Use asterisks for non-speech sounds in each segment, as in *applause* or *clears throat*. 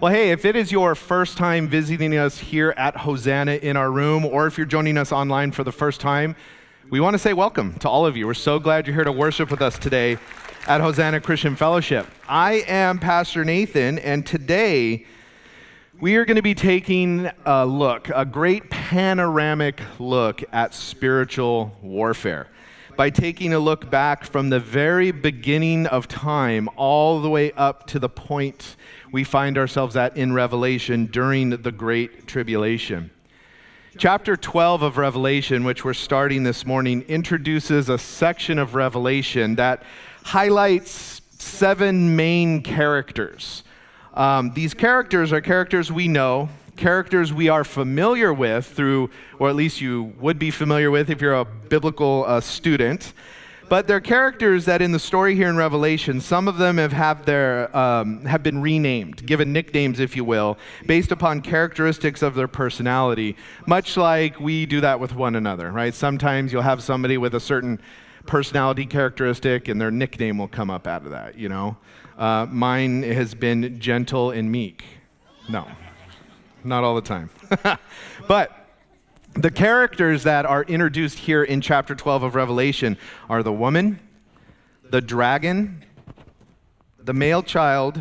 Well, hey, if it is your first time visiting us here at Hosanna in our room, or if you're joining us online for the first time, we want to say welcome to all of you. We're so glad you're here to worship with us today at Hosanna Christian Fellowship. I am Pastor Nathan, and today we are going to be taking a look, a great panoramic look at spiritual warfare by taking a look back from the very beginning of time all the way up to the point we find ourselves at in Revelation during the Great Tribulation. Chapter 12 of Revelation, which we're starting this morning, introduces a section of Revelation that highlights seven main characters. Um, these characters are characters we know, characters we are familiar with through, or at least you would be familiar with if you're a biblical uh, student. But they're characters that in the story here in Revelation, some of them have, have, their, um, have been renamed, given nicknames, if you will, based upon characteristics of their personality, much like we do that with one another, right? Sometimes you'll have somebody with a certain personality characteristic and their nickname will come up out of that, you know? Uh, mine has been gentle and meek. No, not all the time. *laughs* but the characters that are introduced here in chapter 12 of Revelation are the woman, the dragon, the male child,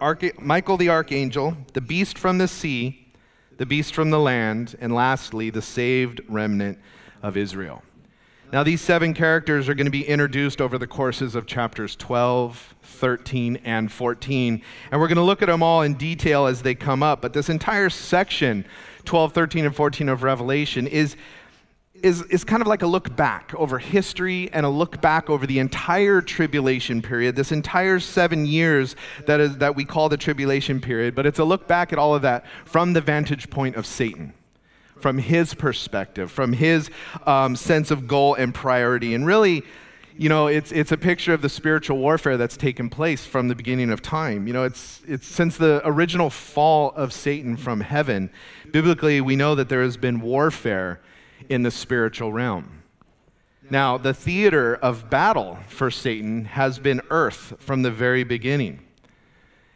Arch- Michael the archangel, the beast from the sea, the beast from the land, and lastly, the saved remnant of Israel. Now, these seven characters are going to be introduced over the courses of chapters 12, 13, and 14. And we're going to look at them all in detail as they come up. But this entire section 12, 13, and 14 of Revelation is, is, is kind of like a look back over history and a look back over the entire tribulation period, this entire seven years that, is, that we call the tribulation period. But it's a look back at all of that from the vantage point of Satan from his perspective, from his um, sense of goal and priority. And really, you know, it's, it's a picture of the spiritual warfare that's taken place from the beginning of time. You know, it's, it's since the original fall of Satan from heaven, biblically, we know that there has been warfare in the spiritual realm. Now, the theater of battle for Satan has been earth from the very beginning.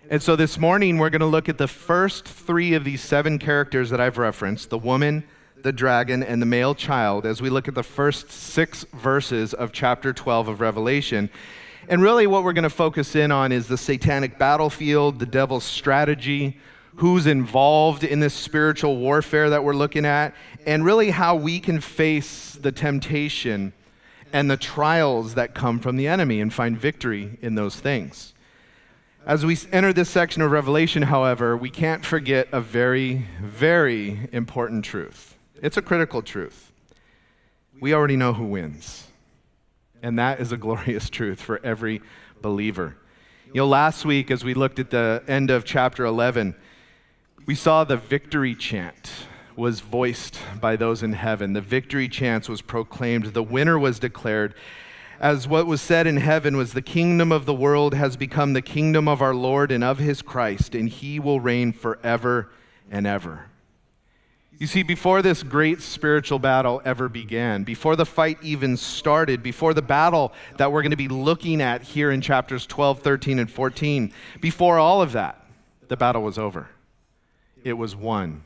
And so this morning, we're going to look at the first three of these seven characters that I've referenced the woman, the dragon, and the male child as we look at the first six verses of chapter 12 of Revelation. And really, what we're going to focus in on is the satanic battlefield, the devil's strategy, who's involved in this spiritual warfare that we're looking at, and really how we can face the temptation and the trials that come from the enemy and find victory in those things. As we enter this section of Revelation, however, we can't forget a very, very important truth. It's a critical truth. We already know who wins. And that is a *laughs* glorious truth for every believer. You know, last week, as we looked at the end of chapter 11, we saw the victory chant was voiced by those in heaven. The victory chant was proclaimed. The winner was declared. As what was said in heaven was, The kingdom of the world has become the kingdom of our Lord and of his Christ, and he will reign forever and ever. You see, before this great spiritual battle ever began, before the fight even started, before the battle that we're going to be looking at here in chapters 12, 13, and 14, before all of that, the battle was over. It was won.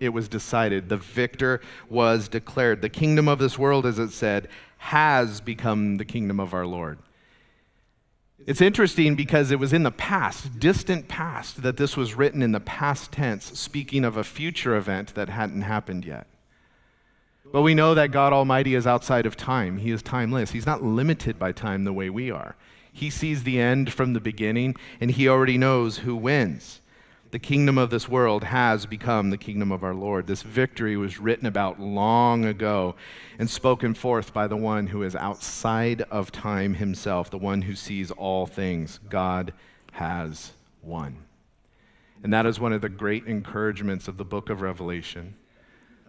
It was decided. The victor was declared. The kingdom of this world, as it said, has become the kingdom of our Lord. It's interesting because it was in the past, distant past, that this was written in the past tense, speaking of a future event that hadn't happened yet. But we know that God Almighty is outside of time. He is timeless. He's not limited by time the way we are. He sees the end from the beginning, and He already knows who wins the kingdom of this world has become the kingdom of our Lord. This victory was written about long ago and spoken forth by the one who is outside of time himself, the one who sees all things. God has won. And that is one of the great encouragements of the book of Revelation.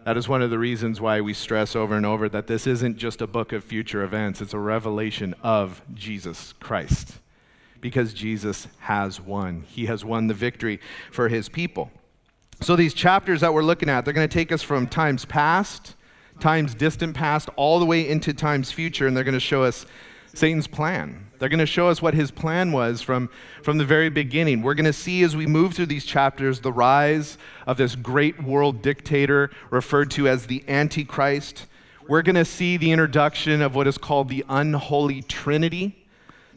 That is one of the reasons why we stress over and over that this isn't just a book of future events, it's a revelation of Jesus Christ because Jesus has won. He has won the victory for his people. So, these chapters that we're looking at, they're going to take us from times past, times distant past, all the way into times future, and they're going to show us Satan's plan. They're going to show us what his plan was from, from the very beginning. We're going to see as we move through these chapters the rise of this great world dictator referred to as the Antichrist. We're going to see the introduction of what is called the unholy trinity.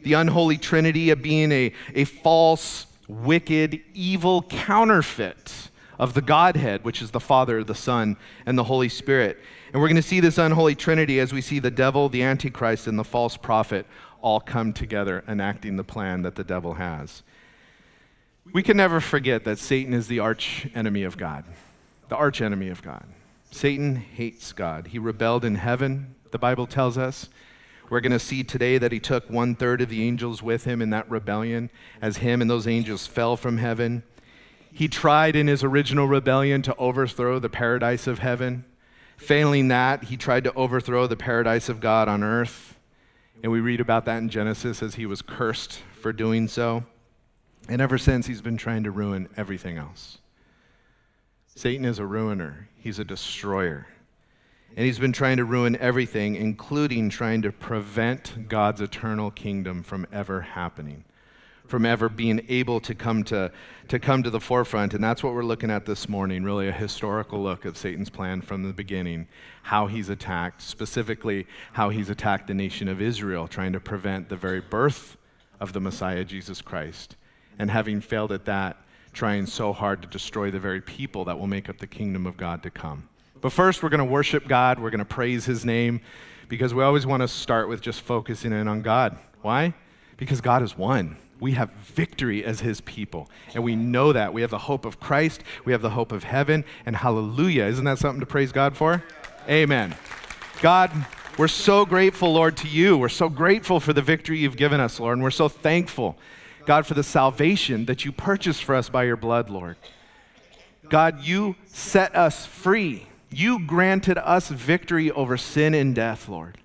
The unholy trinity of being a, a false, wicked, evil counterfeit of the Godhead, which is the Father, the Son, and the Holy Spirit. And we're going to see this unholy trinity as we see the devil, the Antichrist, and the false prophet all come together enacting the plan that the devil has. We can never forget that Satan is the arch enemy of God, the arch enemy of God. Satan hates God. He rebelled in heaven, the Bible tells us. We're going to see today that he took one third of the angels with him in that rebellion as him and those angels fell from heaven. He tried in his original rebellion to overthrow the paradise of heaven. Failing that, he tried to overthrow the paradise of God on earth. And we read about that in Genesis as he was cursed for doing so. And ever since, he's been trying to ruin everything else. Satan is a ruiner, he's a destroyer. And he's been trying to ruin everything, including trying to prevent God's eternal kingdom from ever happening from ever being able to come to, to come to the forefront. And that's what we're looking at this morning, really a historical look of Satan's plan from the beginning, how he's attacked, specifically how he's attacked the nation of Israel, trying to prevent the very birth of the Messiah, Jesus Christ. And having failed at that, trying so hard to destroy the very people that will make up the kingdom of God to come. But first, we're going to worship God. We're going to praise his name because we always want to start with just focusing in on God. Why? Because God is one we have victory as his people. And we know that. We have the hope of Christ, we have the hope of heaven, and hallelujah. Isn't that something to praise God for? Amen. God, we're so grateful, Lord, to you. We're so grateful for the victory you've given us, Lord, and we're so thankful, God, for the salvation that you purchased for us by your blood, Lord. God, you set us free. You granted us victory over sin and death, Lord.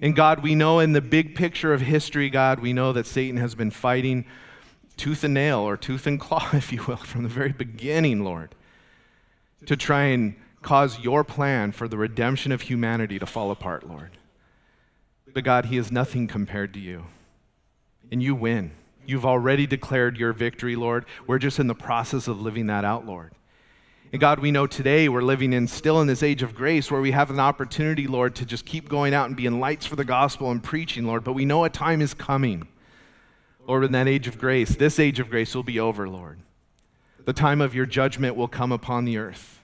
And God, we know in the big picture of history, God, we know that Satan has been fighting tooth and nail, or tooth and claw, *laughs* if you will, from the very beginning, Lord, to try and cause your plan for the redemption of humanity to fall apart, Lord. But God, he is nothing compared to you. And you win. You've already declared your victory, Lord. We're just in the process of living that out, Lord. And God, we know today we're living in still in this age of grace where we have an opportunity, Lord, to just keep going out and being lights for the gospel and preaching, Lord. But we know a time is coming, Lord, in that age of grace. This age of grace will be over, Lord. The time of your judgment will come upon the earth.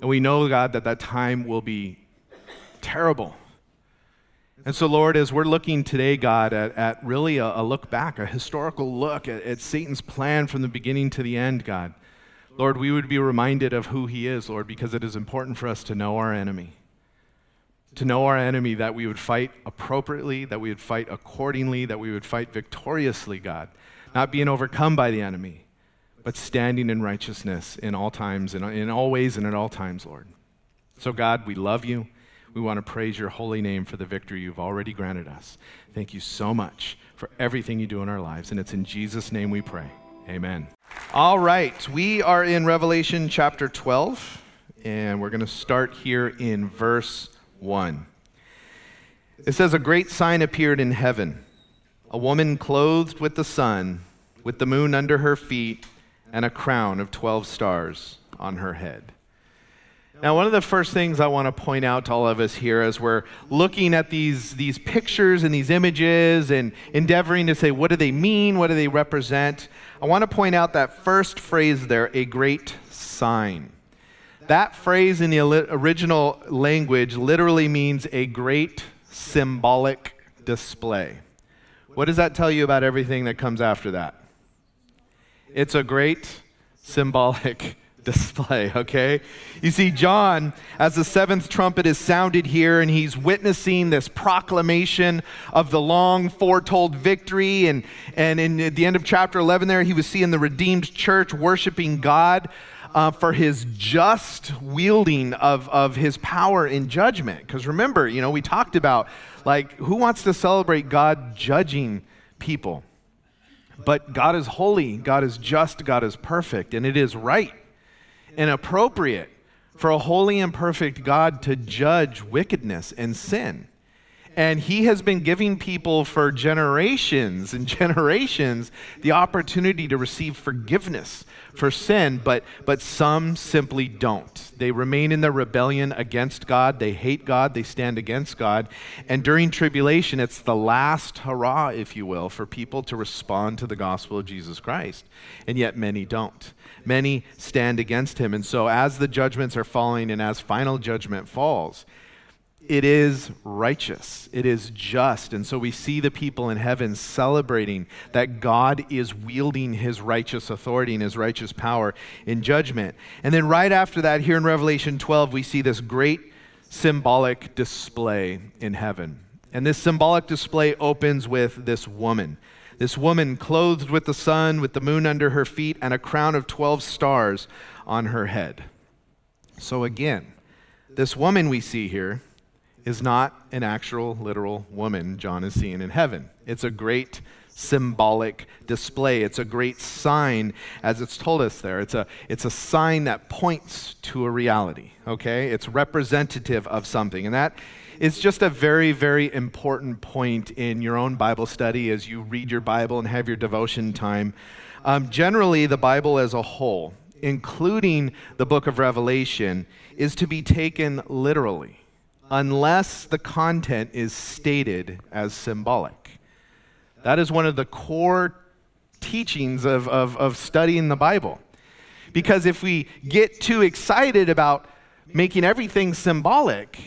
And we know, God, that that time will be terrible. And so, Lord, as we're looking today, God, at, at really a, a look back, a historical look at, at Satan's plan from the beginning to the end, God. Lord, we would be reminded of who he is, Lord, because it is important for us to know our enemy. To know our enemy, that we would fight appropriately, that we would fight accordingly, that we would fight victoriously, God. Not being overcome by the enemy, but standing in righteousness in all times, in, in all ways, and at all times, Lord. So, God, we love you. We want to praise your holy name for the victory you've already granted us. Thank you so much for everything you do in our lives. And it's in Jesus' name we pray. Amen. All right, we are in Revelation chapter 12, and we're going to start here in verse 1. It says, A great sign appeared in heaven a woman clothed with the sun, with the moon under her feet, and a crown of 12 stars on her head. Now, one of the first things I want to point out to all of us here as we're looking at these, these pictures and these images and endeavoring to say, what do they mean? What do they represent? I want to point out that first phrase there, a great sign. That phrase in the original language literally means a great symbolic display. What does that tell you about everything that comes after that? It's a great symbolic display, *laughs* okay? You see, John, as the seventh trumpet is sounded here, and he's witnessing this proclamation of the long foretold victory. And, and in at the end of chapter 11, there, he was seeing the redeemed church worshiping God. Uh, for his just wielding of, of his power in judgment. Because remember, you know, we talked about like who wants to celebrate God judging people? But God is holy, God is just, God is perfect, and it is right and appropriate for a holy and perfect God to judge wickedness and sin. And he has been giving people for generations and *laughs* generations the opportunity to receive forgiveness for sin, but, but some simply don't. They remain in their rebellion against God. They hate God. They stand against God. And during tribulation, it's the last hurrah, if you will, for people to respond to the gospel of Jesus Christ. And yet many don't. Many stand against him. And so, as the judgments are falling and as final judgment falls, it is righteous, it is just. And so we see the people in heaven celebrating that God is wielding his righteous authority and his righteous power in judgment. And then right after that, here in Revelation 12, we see this great symbolic display in heaven. And this symbolic display opens with this woman. This woman clothed with the sun, with the moon under her feet, and a crown of 12 stars on her head. So again, this woman we see here is not an actual literal woman John is seeing in heaven. It's a great symbolic display. It's a great sign, as it's told us there. It's a, it's a sign that points to a reality, okay? It's representative of something. And that is just a very, very important point in your own Bible study as you read your Bible and have your devotion time. Um, generally, the Bible as a whole, including the book of Revelation, is to be taken literally unless the content is stated as symbolic. That is one of the core teachings of, of, of studying the Bible. Because if we get too excited about making everything symbolic,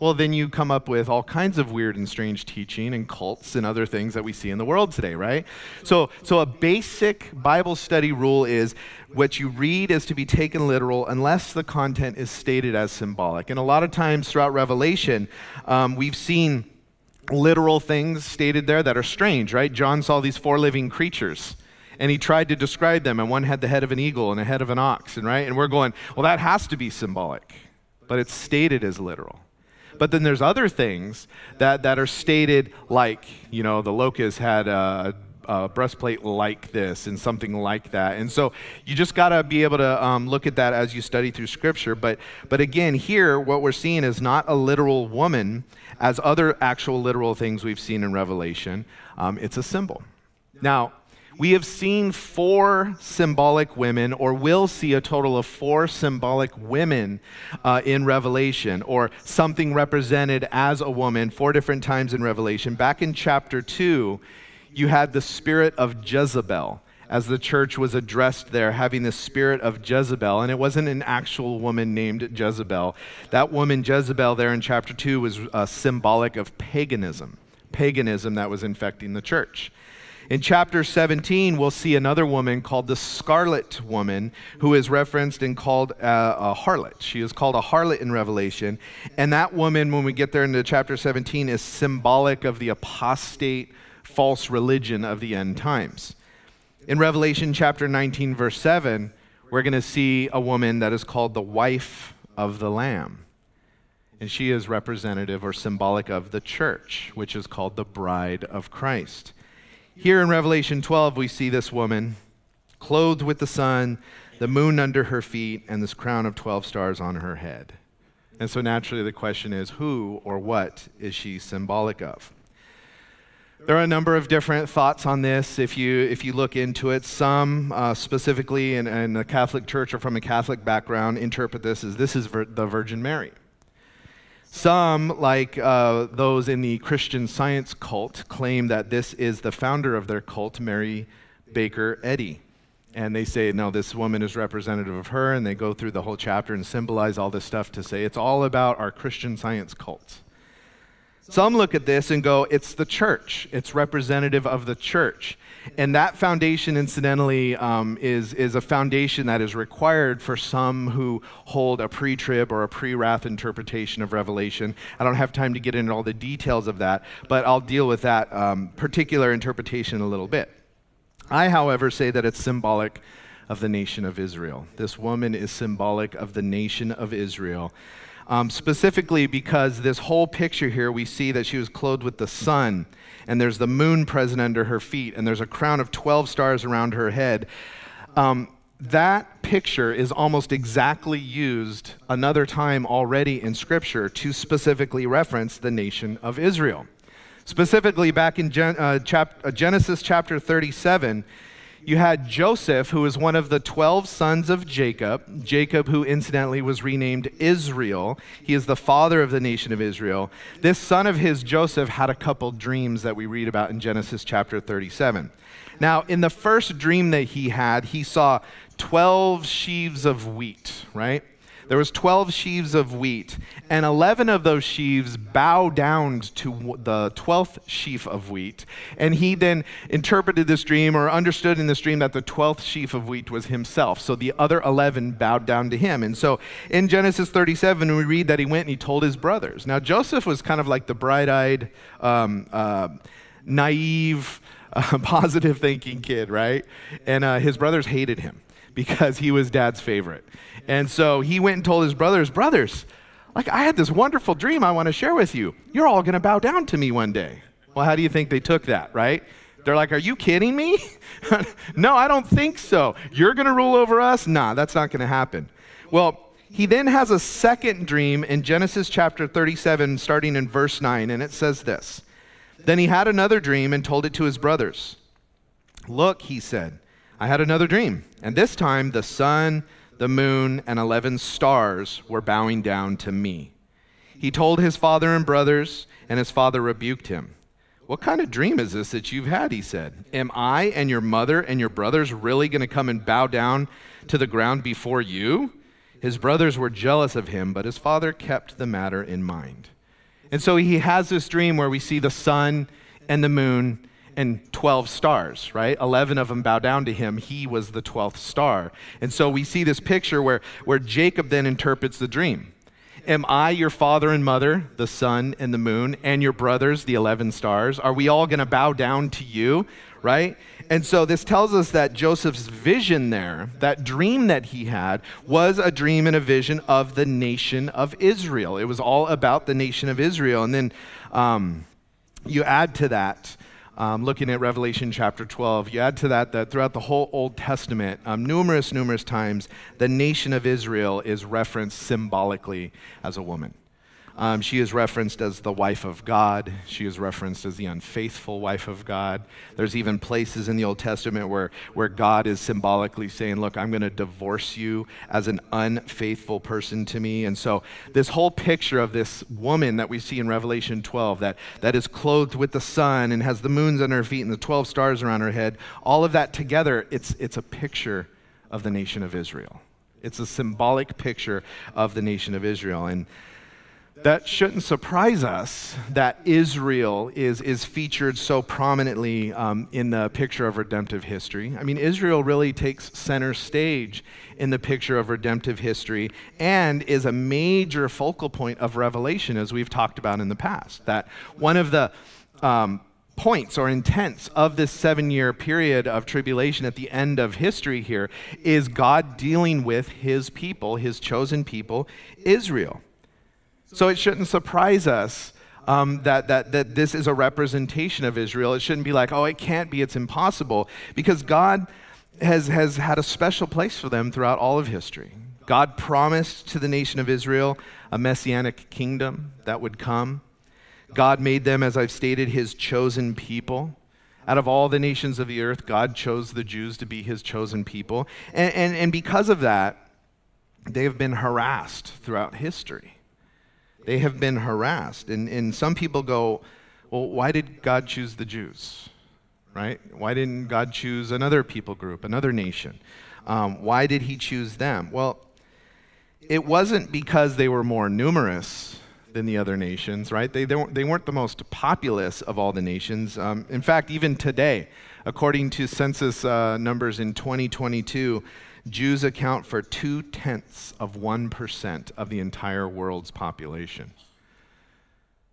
well, then you come up with all kinds of weird and strange teaching and cults and other things that we see in the world today, right? So, so a basic Bible study rule is what you read is to be taken literal unless the content is stated as symbolic. And a lot of times throughout Revelation, um, we've seen literal things stated there that are strange, right? John saw these four living creatures and he tried to describe them, and one had the head of an eagle and a head of an ox, and right? And we're going, well, that has to be symbolic, but it's stated as literal. But then there's other things that, that are stated like, you know, the locust had a, a breastplate like this and something like that. And so you just got to be able to um, look at that as you study through Scripture. But, but again, here, what we're seeing is not a literal woman as other actual literal things we've seen in Revelation. Um, it's a symbol. Now, we have seen four symbolic women, or will see a total of four symbolic women uh, in Revelation, or something represented as a woman four different times in Revelation. Back in chapter 2, you had the spirit of Jezebel as the church was addressed there, having the spirit of Jezebel. And it wasn't an actual woman named Jezebel. That woman, Jezebel, there in chapter 2, was uh, symbolic of paganism, paganism that was infecting the church. In chapter 17, we'll see another woman called the Scarlet Woman, who is referenced and called uh, a harlot. She is called a harlot in Revelation. And that woman, when we get there into chapter 17, is symbolic of the apostate false religion of the end times. In Revelation chapter 19, verse 7, we're going to see a woman that is called the wife of the Lamb. And she is representative or symbolic of the church, which is called the bride of Christ. Here in Revelation 12, we see this woman clothed with the sun, the moon under her feet, and this crown of 12 stars on her head. And so naturally, the question is who or what is she symbolic of? There are a number of different thoughts on this if you, if you look into it. Some, uh, specifically in, in, the Catholic Church or from a Catholic background, interpret this as this is vir- the Virgin Mary. Some, like uh, those in the Christian science cult, claim that this is the founder of their cult, Mary Baker Eddy. And they say, no, this woman is representative of her, and they go through the whole chapter and symbolize all this stuff to say it's all about our Christian science cult. Some look at this and go, it's the church, it's representative of the church. And that foundation, incidentally, um, is, is a foundation that is required for some who hold a pre trib or a pre wrath interpretation of Revelation. I don't have time to get into all the details of that, but I'll deal with that um, particular interpretation a little bit. I, however, say that it's symbolic of the nation of Israel. This woman is symbolic of the nation of Israel. Um, specifically because this whole picture here, we see that she was clothed with the sun, and there's the moon present under her feet, and there's a crown of 12 stars around her head. Um, that picture is almost exactly used another time already in Scripture to specifically reference the nation of Israel. Specifically, back in Gen- uh, chap- uh, Genesis chapter 37, you had Joseph, who was one of the 12 sons of Jacob. Jacob, who incidentally was renamed Israel. He is the father of the nation of Israel. This son of his, Joseph, had a couple dreams that we read about in Genesis chapter 37. Now, in the first dream that he had, he saw 12 sheaves of wheat, right? There was 12 sheaves of wheat, and 11 of those sheaves bow down to the 12th sheaf of wheat. And he then interpreted this dream or understood in this dream that the 12th sheaf of wheat was himself. So the other 11 bowed down to him. And so in Genesis 37, we read that he went and he told his brothers. Now, Joseph was kind of like the bright eyed, um, uh, naive, uh, *laughs* positive thinking kid, right? And uh, his brothers hated him because he was dad's favorite. And so he went and told his brothers, Brothers, like I had this wonderful dream I want to share with you. You're all going to bow down to me one day. Well, how do you think they took that, right? They're like, Are you kidding me? *laughs* no, I don't think so. You're going to rule over us? Nah, that's not going to happen. Well, he then has a second dream in Genesis chapter 37, starting in verse 9, and it says this Then he had another dream and told it to his brothers. Look, he said, I had another dream, and this time the sun, the moon, and 11 stars were bowing down to me. He told his father and brothers, and his father rebuked him. What kind of dream is this that you've had? He said. Am I and your mother and your brothers really going to come and bow down to the ground before you? His brothers were jealous of him, but his father kept the matter in mind. And so he has this dream where we see the sun and the moon and 12 stars, right? 11 of them bow down to him. He was the 12th star. And so we see this picture where, where Jacob then interprets the dream. Am I your father and mother, the sun and the moon, and your brothers, the 11 stars? Are we all going to bow down to you, right? And so this tells us that Joseph's vision there, that dream that he had, was a dream and a vision of the nation of Israel. It was all about the nation of Israel. And then um, you add to that um, looking at Revelation chapter 12. You add to that that throughout the whole Old Testament, um, numerous, numerous times, the nation of Israel is referenced symbolically as a woman. Um, she is referenced as the wife of God. She is referenced as the unfaithful wife of God. There's even places in the Old Testament where, where God is symbolically saying, Look, I'm going to divorce you as an unfaithful person to me. And so, this whole picture of this woman that we see in Revelation 12 that, that is clothed with the sun and has the moons on her feet and the 12 stars around her head, all of that together, it's, it's a picture of the nation of Israel. It's a symbolic picture of the nation of Israel. And that shouldn't surprise us that Israel is, is featured so prominently um, in the picture of redemptive history. I mean, Israel really takes center stage in the picture of redemptive history and is a major focal point of Revelation, as we've talked about in the past. That one of the um, points or intents of this seven year period of tribulation at the end of history here is God dealing with his people, his chosen people, Israel. So it shouldn't surprise us um, that, that, that this is a representation of Israel. It shouldn't be like, oh, it can't be, it's impossible, because God has, has had a special place for them throughout all of history. God promised to the nation of Israel a messianic kingdom that would come. God made them, as I've stated, his chosen people. Out of all the nations of the earth, God chose the Jews to be his chosen people. And, and, and because of that, they have been harassed throughout history. They have been harassed. And, and some people go, well, why did God choose the Jews? Right? Why didn't God choose another people group, another nation? Um, why did he choose them? Well, it wasn't because they were more numerous than the other nations, right? They, they, weren't, they weren't the most populous of all the nations. Um, in fact, even today, according to census uh, numbers in 2022, Jews account for two tenths of 1% of the entire world's population.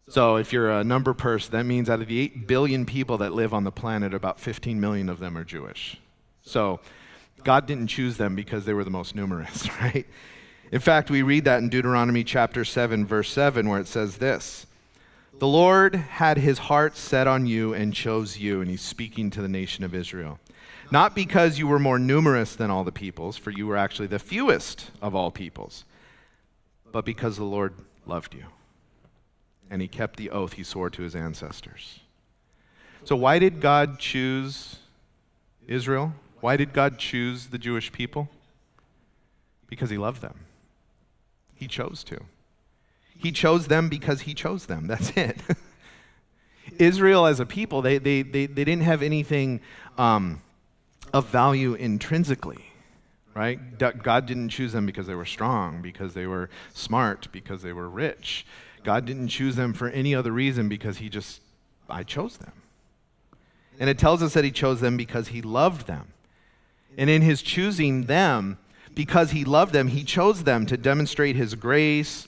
So, if you're a number person, that means out of the 8 billion people that live on the planet, about 15 million of them are Jewish. So, God didn't choose them because they were the most numerous, *laughs* right? In fact, we read that in Deuteronomy chapter 7, verse 7, where it says this The Lord had his heart set on you and chose you, and he's speaking to the nation of Israel not because you were more numerous than all the peoples, for you were actually the fewest of all peoples, but because the Lord loved you. And he kept the oath he swore to his ancestors. So, why did God choose Israel? Why did God choose the Jewish people? Because he loved them. He chose to. He chose them because he chose them. That's *laughs* it. Israel as a people, they, they, they, they didn't have anything um, of value intrinsically, right? God didn't choose them because they were strong, because they were smart, because they were rich. God didn't choose them for any other reason because He just, I chose them. And it tells us that He chose them because He loved them. And in His choosing them, because He loved them, He chose them to demonstrate His grace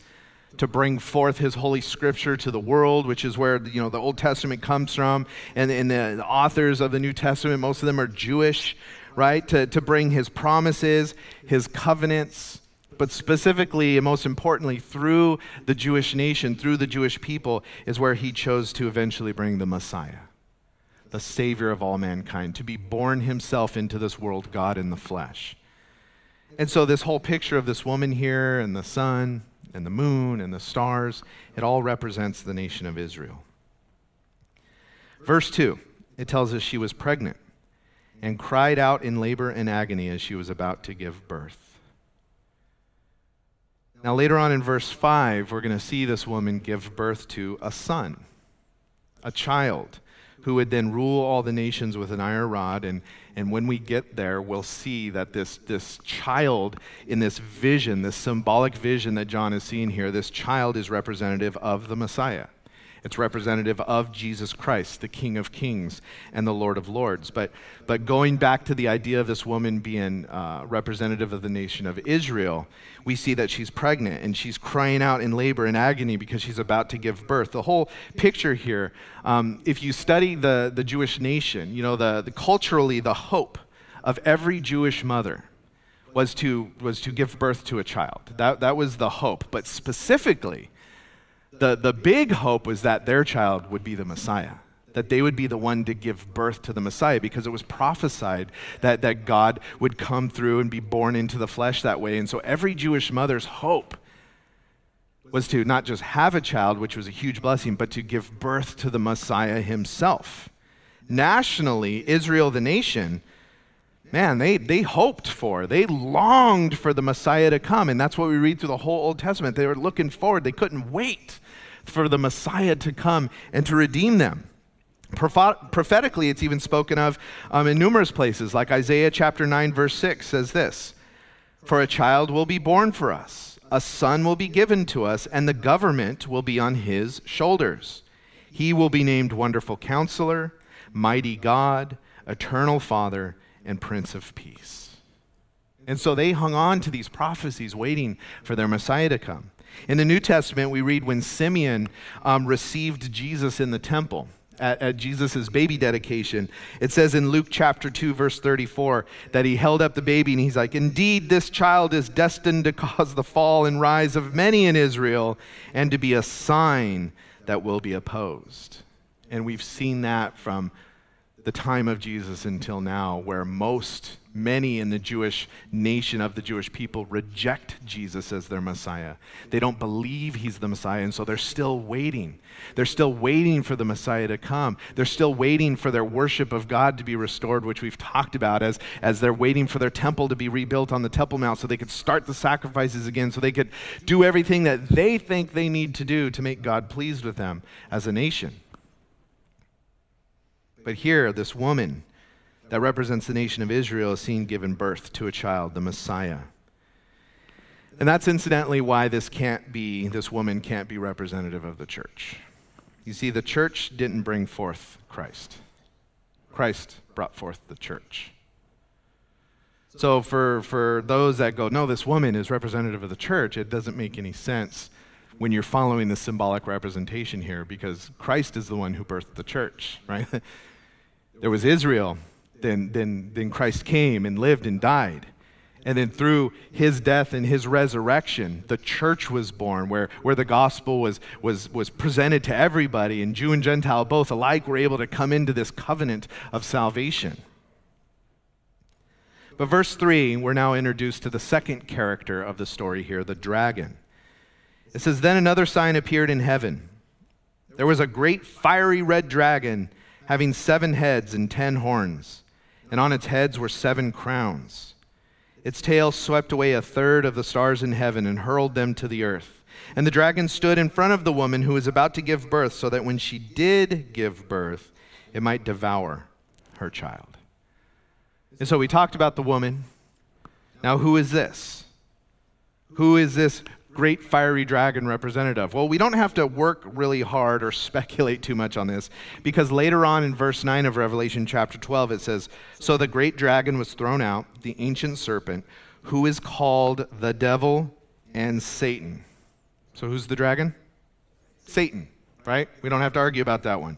to bring forth his holy scripture to the world, which is where you know the Old Testament comes from, and, and the, the authors of the New Testament, most of them are Jewish, right? To, to bring his promises, his covenants, but specifically and most importantly, through the Jewish nation, through the Jewish people, is where he chose to eventually bring the Messiah, the Savior of all mankind, to be born himself into this world, God in the flesh. And so, this whole picture of this woman here and the sun, and the moon and the stars. It all represents the nation of Israel. Verse 2, it tells us she was pregnant and cried out in labor and agony as she was about to give birth. Now, later on in verse 5, we're going to see this woman give birth to a son, a child who would then rule all the nations with an iron rod. And, and when we get there, we'll see that this, this child in this vision, this symbolic vision that John is seeing here, this child is representative of the Messiah. It's representative of Jesus Christ, the King of Kings and the Lord of Lords. But, but going back to the idea of this woman being uh, representative of the nation of Israel, we see that she's pregnant and she's crying out in labor and agony because she's about to give birth. The whole picture here, um, if you study the, the Jewish nation, you know, the, the culturally, the hope of every Jewish mother was to, was to give birth to a child. That, that was the hope. But specifically, the, the big hope was that their child would be the Messiah, that they would be the one to give birth to the Messiah because it was prophesied that, that God would come through and be born into the flesh that way. And so every Jewish mother's hope was to not just have a child, which was a huge blessing, but to give birth to the Messiah himself. Nationally, Israel, the nation, man, they, they hoped for, they longed for the Messiah to come. And that's what we read through the whole Old Testament. They were looking forward, they couldn't wait for the Messiah to come and to redeem them. prophetically, it's even spoken of um, in numerous places, like Isaiah chapter 9, verse 6 says this For a child will be born for us, a son will be given to us, and the government will be on his shoulders. He will be named Wonderful Counselor, Mighty God, Eternal Father, and Prince of Peace. And so they hung on to these prophecies, waiting for their Messiah to come. In the New Testament, we read when Simeon um, received Jesus in the temple at, at Jesus' baby dedication. It says in Luke chapter 2, verse 34, that he held up the baby and he's like, Indeed, this child is destined to cause the fall and rise of many in Israel and to be a sign that will be opposed. And we've seen that from the time of Jesus until now, where most, many in the Jewish nation of the Jewish people reject Jesus as their Messiah. They don't believe he's the Messiah, and so they're still waiting. They're still waiting for the Messiah to come. They're still waiting for their worship of God to be restored, which we've talked about as, as they're waiting for their temple to be rebuilt on the Temple Mount so they could start the sacrifices again, so they could do everything that they think they need to do to make God pleased with them as a nation. But here, this woman that represents the nation of Israel is seen giving birth to a child, the Messiah. And that's incidentally why this can't be, this woman can't be representative of the church. You see, the church didn't bring forth Christ, Christ brought forth the church. So, for, for those that go, no, this woman is representative of the church, it doesn't make any sense when you're following the symbolic representation here because Christ is the one who birthed the church, *laughs* right? There was Israel, then, then, then Christ came and lived and died. And then through his death and his resurrection, the church was born, where, where the gospel was, was, was presented to everybody, and Jew and Gentile both alike were able to come into this covenant of salvation. But verse 3, we're now introduced to the second character of the story here, the dragon. It says, Then another sign appeared in heaven. There was a great fiery red dragon having seven heads and ten horns, and on its heads were seven crowns. Its tail swept away a third of the stars in heaven and hurled them to the earth. And the dragon stood in front of the woman who was about to give birth, so that when she did give birth, it might devour her child. And so we talked about the woman. Now, who is this? Who is this great fiery dragon representative? Well, we don't have to work really hard or *laughs* speculate too much on this because later on in verse 9 of Revelation chapter 12 it says, So the great dragon was thrown out, the ancient serpent, who is called the devil and Satan. So who's the dragon? Satan, right? We don't have to argue about that one.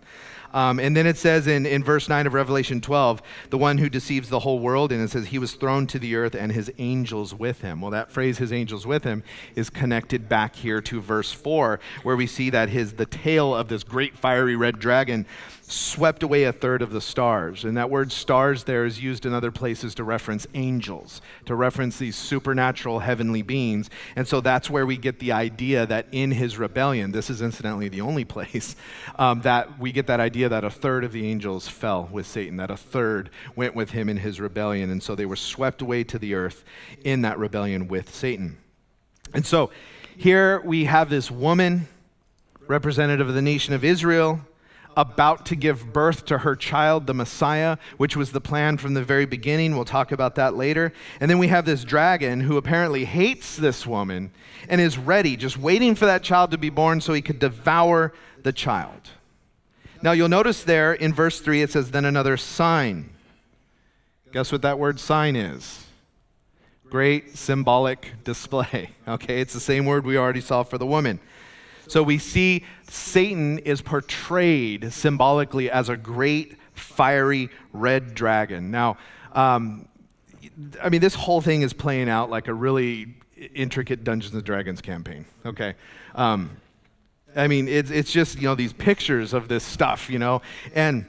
Um, and then it says in, in verse 9 of Revelation 12, the one who deceives the whole world, and it says, He was thrown to the earth and his angels with him. Well, that phrase, his angels with him, is connected back here to verse 4, where we see that his, the tail of this great fiery red dragon swept away a third of the stars. And that word stars there is used in other places to reference angels, to reference these supernatural heavenly beings. And so that's where we get the idea that in his rebellion, this is incidentally the only *laughs* place um, that we get that idea that a third of the angels fell with Satan, that a third went with him in his rebellion. And so they were swept away to the earth in that rebellion with Satan. And so here we have this woman, representative of the nation of Israel about to give birth to her child, the Messiah, which was the plan from the very beginning. We'll talk about that later. And then we have this dragon who apparently hates this woman and is ready, just waiting for that child to be born so he could devour the child. Now, you'll notice there in verse 3 it says, Then another sign. Guess what that word sign is? Great symbolic display. *laughs* Okay, it's the same word we already saw for the woman. So we see Satan is portrayed symbolically as a great fiery red dragon. Now, um, I mean, this whole thing is playing out like a really intricate Dungeons and Dragons campaign. Okay. Um, I mean, it's, it's just, you know, these pictures of this stuff, you know, and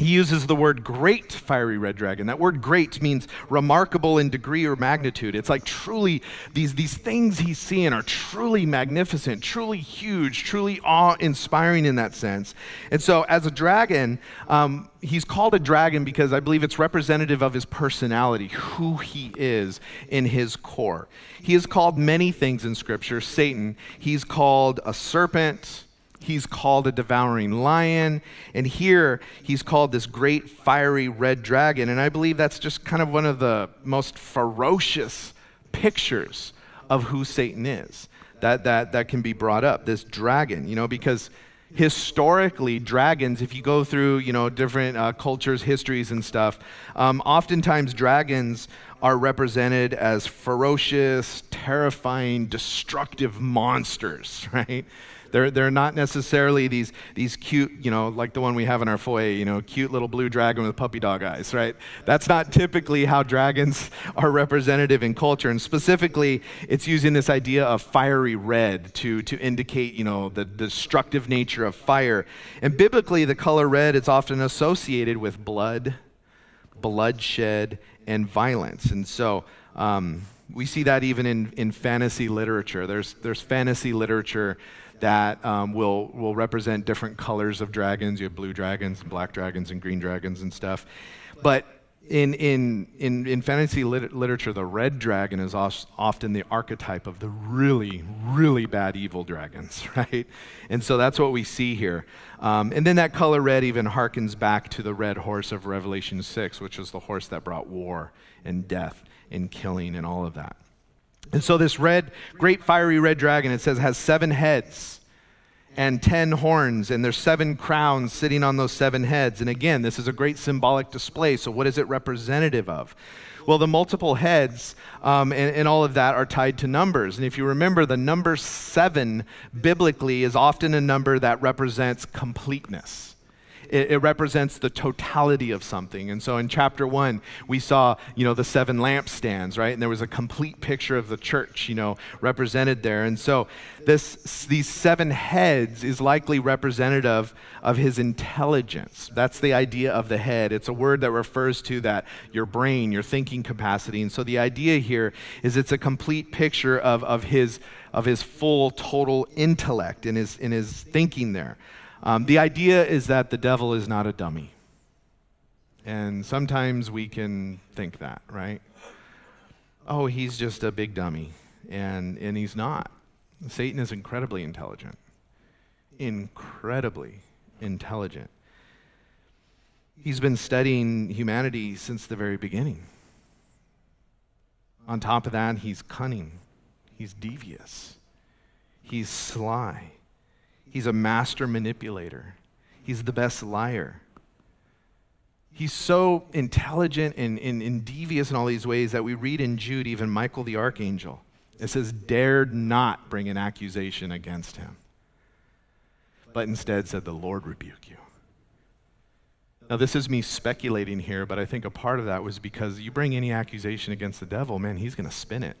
he uses the word great fiery red dragon. That word great means remarkable in degree or magnitude. It's like truly, these, these things he's seeing are truly magnificent, truly huge, truly awe inspiring in that sense. And so, as a dragon, um, he's called a dragon because I believe it's representative of his personality, who he is in his core. He is called many things in Scripture Satan, he's called a serpent. He's called a devouring lion. And here he's called this great fiery red dragon. And I believe that's just kind of one of the most ferocious pictures of who Satan is that, that, that can be brought up. This dragon, you know, because historically dragons if you go through you know different uh, cultures histories and stuff um, oftentimes dragons are represented as ferocious terrifying destructive monsters *laughs* right they're, they're not necessarily these, these cute, you know, like the one we have in our foyer, you know, cute little blue dragon with puppy dog eyes, right? That's not typically how dragons *laughs* are representative in culture. And specifically, it's using this idea of fiery red to, to indicate, you know, the destructive nature of fire. And biblically, the color red is often associated with blood, bloodshed, and violence. And so, um, we see that even in, in fantasy literature. There's, there's fantasy literature that um, will, will represent different colors of dragons. You have blue dragons, and black dragons, and green dragons and stuff. But in, in, in, in fantasy lit- literature, the red dragon is often the archetype of the really, really bad evil dragons, *laughs* right? And so that's what we see here. Um, and then that color red even harkens back to the red horse of Revelation 6, which was the horse that brought war and death and killing and all of that. And so this red, great fiery red dragon, it says, has seven heads and ten horns, and there's seven crowns sitting on those seven heads. And again, this is a great symbolic display. So, what is it representative of? Well, the multiple heads um, and, and, all of that are tied to numbers. And if you remember, the number seven biblically is often a number that represents completeness. It, it, represents the totality of something. And so in chapter one, we saw, you know, the seven lampstands, right? And there was a complete picture of the church, you know, represented there. And so this, these seven heads is likely representative of his intelligence. That's the idea of the head. It's a word that refers to that, your brain, your thinking capacity. And so the idea here is it's a complete picture of, of his of his full, total intellect in his, in his thinking there. Um, the idea is that the devil is not a dummy. And sometimes we can think that, right? Oh, he's just a big dummy. And, and he's not. Satan is incredibly intelligent. Incredibly intelligent. He's been studying humanity since the very beginning. On top of that, he's cunning. He's devious. He's sly. He's a master manipulator. He's the best liar. He's so intelligent and, and, and, devious in all these ways that we read in Jude, even Michael the archangel, it says, dared not bring an accusation against him, but instead said, The Lord rebuke you. Now, this is me speculating here, but I think a part of that was because you bring any accusation against the devil, man, he's going to spin it.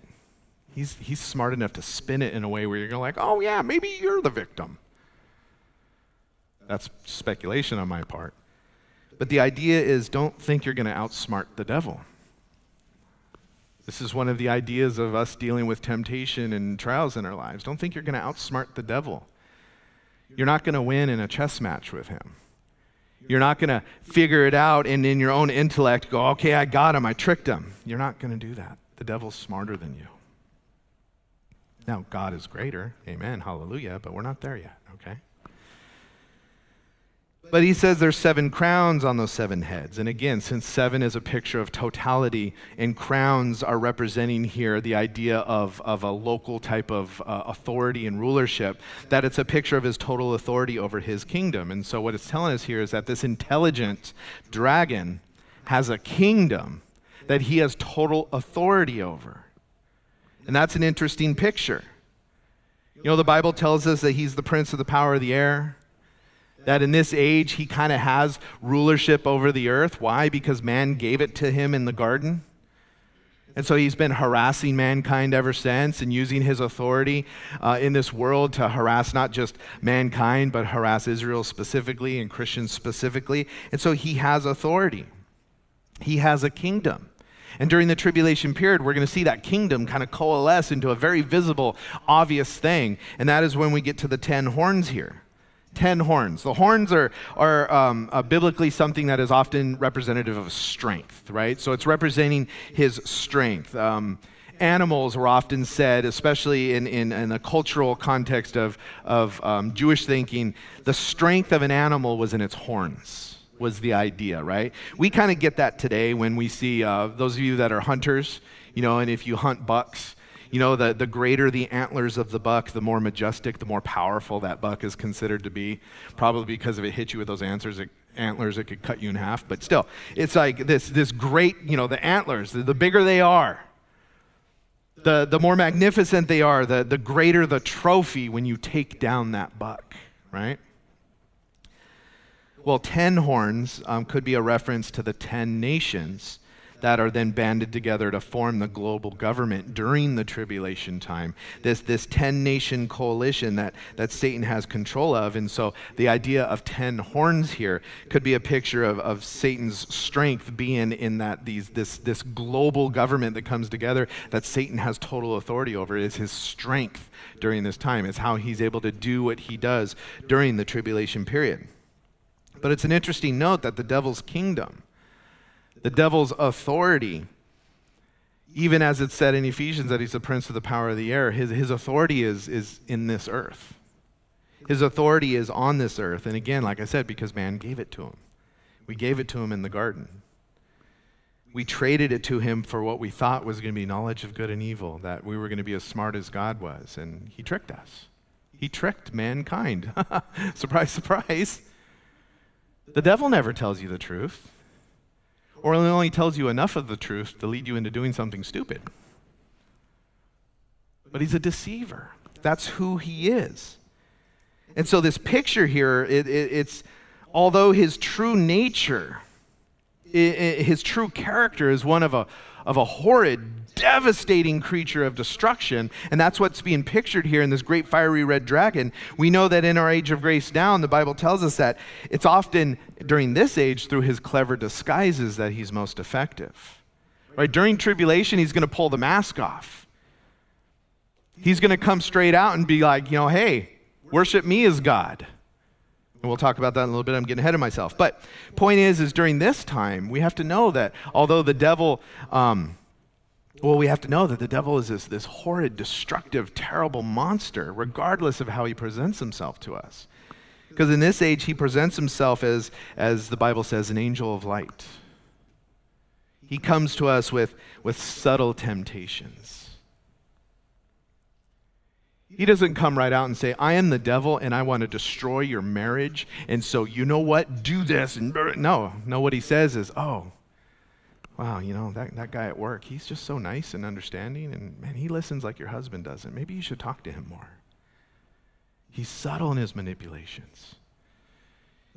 He's, he's smart enough to spin it in a way where you're gonna like, oh, yeah, maybe you're the victim. That's speculation on my part. But the idea is don't think you're going to outsmart the devil. This is one of the ideas of us dealing with temptation and trials in our lives. Don't think you're going to outsmart the devil. You're not going to win in a chess match with him. You're not going to figure it out and in your own intellect go, okay, I got him, I tricked him. You're not going to do that. The devil's smarter than you. Now, God is greater. Amen. Hallelujah. But we're not there yet, okay? But he says there's seven crowns on those seven heads. And again, since seven is a picture of totality, and crowns are representing here the idea of, of a local type of uh, authority and rulership, that it's a picture of his total authority over his kingdom. And so what it's telling us here is that this intelligent dragon has a kingdom that he has total authority over. And that's an interesting picture. You know, the Bible tells us that he's the prince of the power of the air, that in this age he kind of has rulership over the earth. Why? Because man gave it to him in the garden. And so he's been harassing mankind ever since and using his authority uh, in this world to harass not just mankind, but harass Israel specifically and Christians specifically. And so he has authority, he has a kingdom. And during the tribulation period, we're going to see that kingdom kind of coalesce into a very visible, obvious thing. And that is when we get to the ten horns here. Ten horns. The horns are, are um, uh, biblically something that is often representative of strength, right? So it's representing his strength. Um, animals were often said, especially in, in, in a cultural context of, of um, Jewish thinking, the strength of an animal was in its horns was the idea, right? We kind of get that today when we see uh, those of you that are hunters, you know, and if you hunt bucks, you know, the, the greater the antlers of the buck, the more majestic, the more powerful that buck is considered to be. Probably because if it hit you with those antlers, it, antlers, it could cut you in half. But still, it's like this, this great, you know, the antlers, the, the bigger they are, the, the more magnificent they are, the, the greater the trophy when you take down that buck, right? Well, ten horns um, could be a reference to the ten nations that are then banded together to form the global government during the tribulation time. This, this 10 nation coalition that, that Satan has control of. And so the idea of 10 horns here could be a picture of, of Satan's strength being in that these, this, this global government that comes together that Satan has total authority over is his strength during this time. It's how he's able to do what he does during the tribulation period. But it's an interesting note that the devil's kingdom, the devil's authority, even as it's said in Ephesians that he's the prince of the power of the air, his, his authority is, is in this earth. His authority is on this earth. And again, like I said, because man gave it to him. We gave it to him in the garden. We traded it to him for what we thought was going to be knowledge of good and evil, that we were going to be as smart as God was. And he tricked us. He tricked mankind. *laughs* surprise, surprise. The devil never tells you the truth, or it only tells you enough of the truth to lead you into doing something stupid. But he's a deceiver. That's who he is. And so, this picture here, it, it, it's although his true nature, his true character is one of a, of a horrid, devastating creature of destruction, and that's what's being pictured here in this great fiery red dragon. We know that in our age of grace now, and the Bible tells us that it's often during this age through his clever disguises that he's most effective. Right? During tribulation, he's going to pull the mask off. He's going to come straight out and be like, you know, hey, worship me as God. And we'll talk about that in a little bit. I'm getting ahead of myself. But point is, is during this time, we have to know that although the devil, um, well, we have to know that the devil is this, this horrid, destructive, terrible monster, regardless of how he presents himself to us. Because in this age, he presents himself as, as the Bible says, an angel of light. He comes to us with, with subtle temptations. He doesn't come right out and say, I am the devil and I want to destroy your marriage. And so, you know what? Do this. And no, no, what he says is, oh, wow, you know, that, that guy at work, he's just so nice and understanding. And man, he listens like your husband doesn't. Maybe you should talk to him more. He's subtle in his manipulations.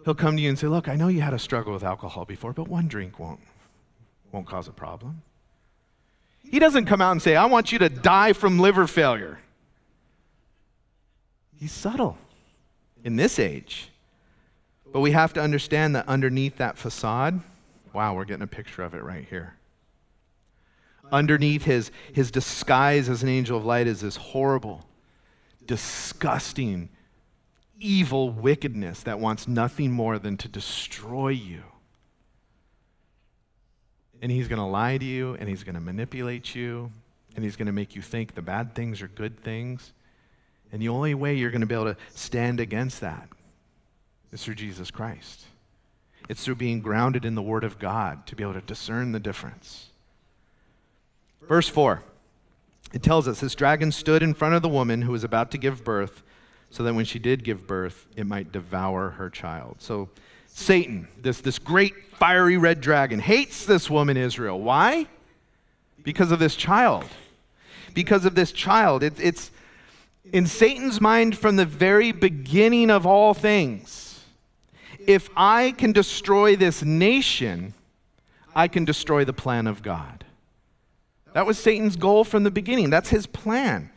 He'll come to you and say, Look, I know you had a struggle with alcohol before, but one drink won't won't cause a problem. He doesn't come out and say, I want you to die from liver failure. He's subtle in this age. But we have to understand that underneath that facade, wow, we're getting a picture of it right here. Underneath his, his disguise as an angel of light is this horrible, disgusting, evil wickedness that wants nothing more than to destroy you and he's going to lie to you and he's going to manipulate you and he's going to make you think the bad things are good things. And the only way you're going to be able to stand against that is through Jesus Christ. It's through being grounded in the Word of God to be able to discern the difference. Verse 4, it tells us this dragon stood in front of the woman who was about to give birth, so that when she did give birth, it might devour her child. So Satan, this, this great fiery red dragon, hates this woman, Israel. Why? Because of this child. Because of this child. It, it's in Satan's mind from the very beginning of all things. If I can destroy this nation, I can destroy the plan of God. That was Satan's goal from the beginning. That's his plan.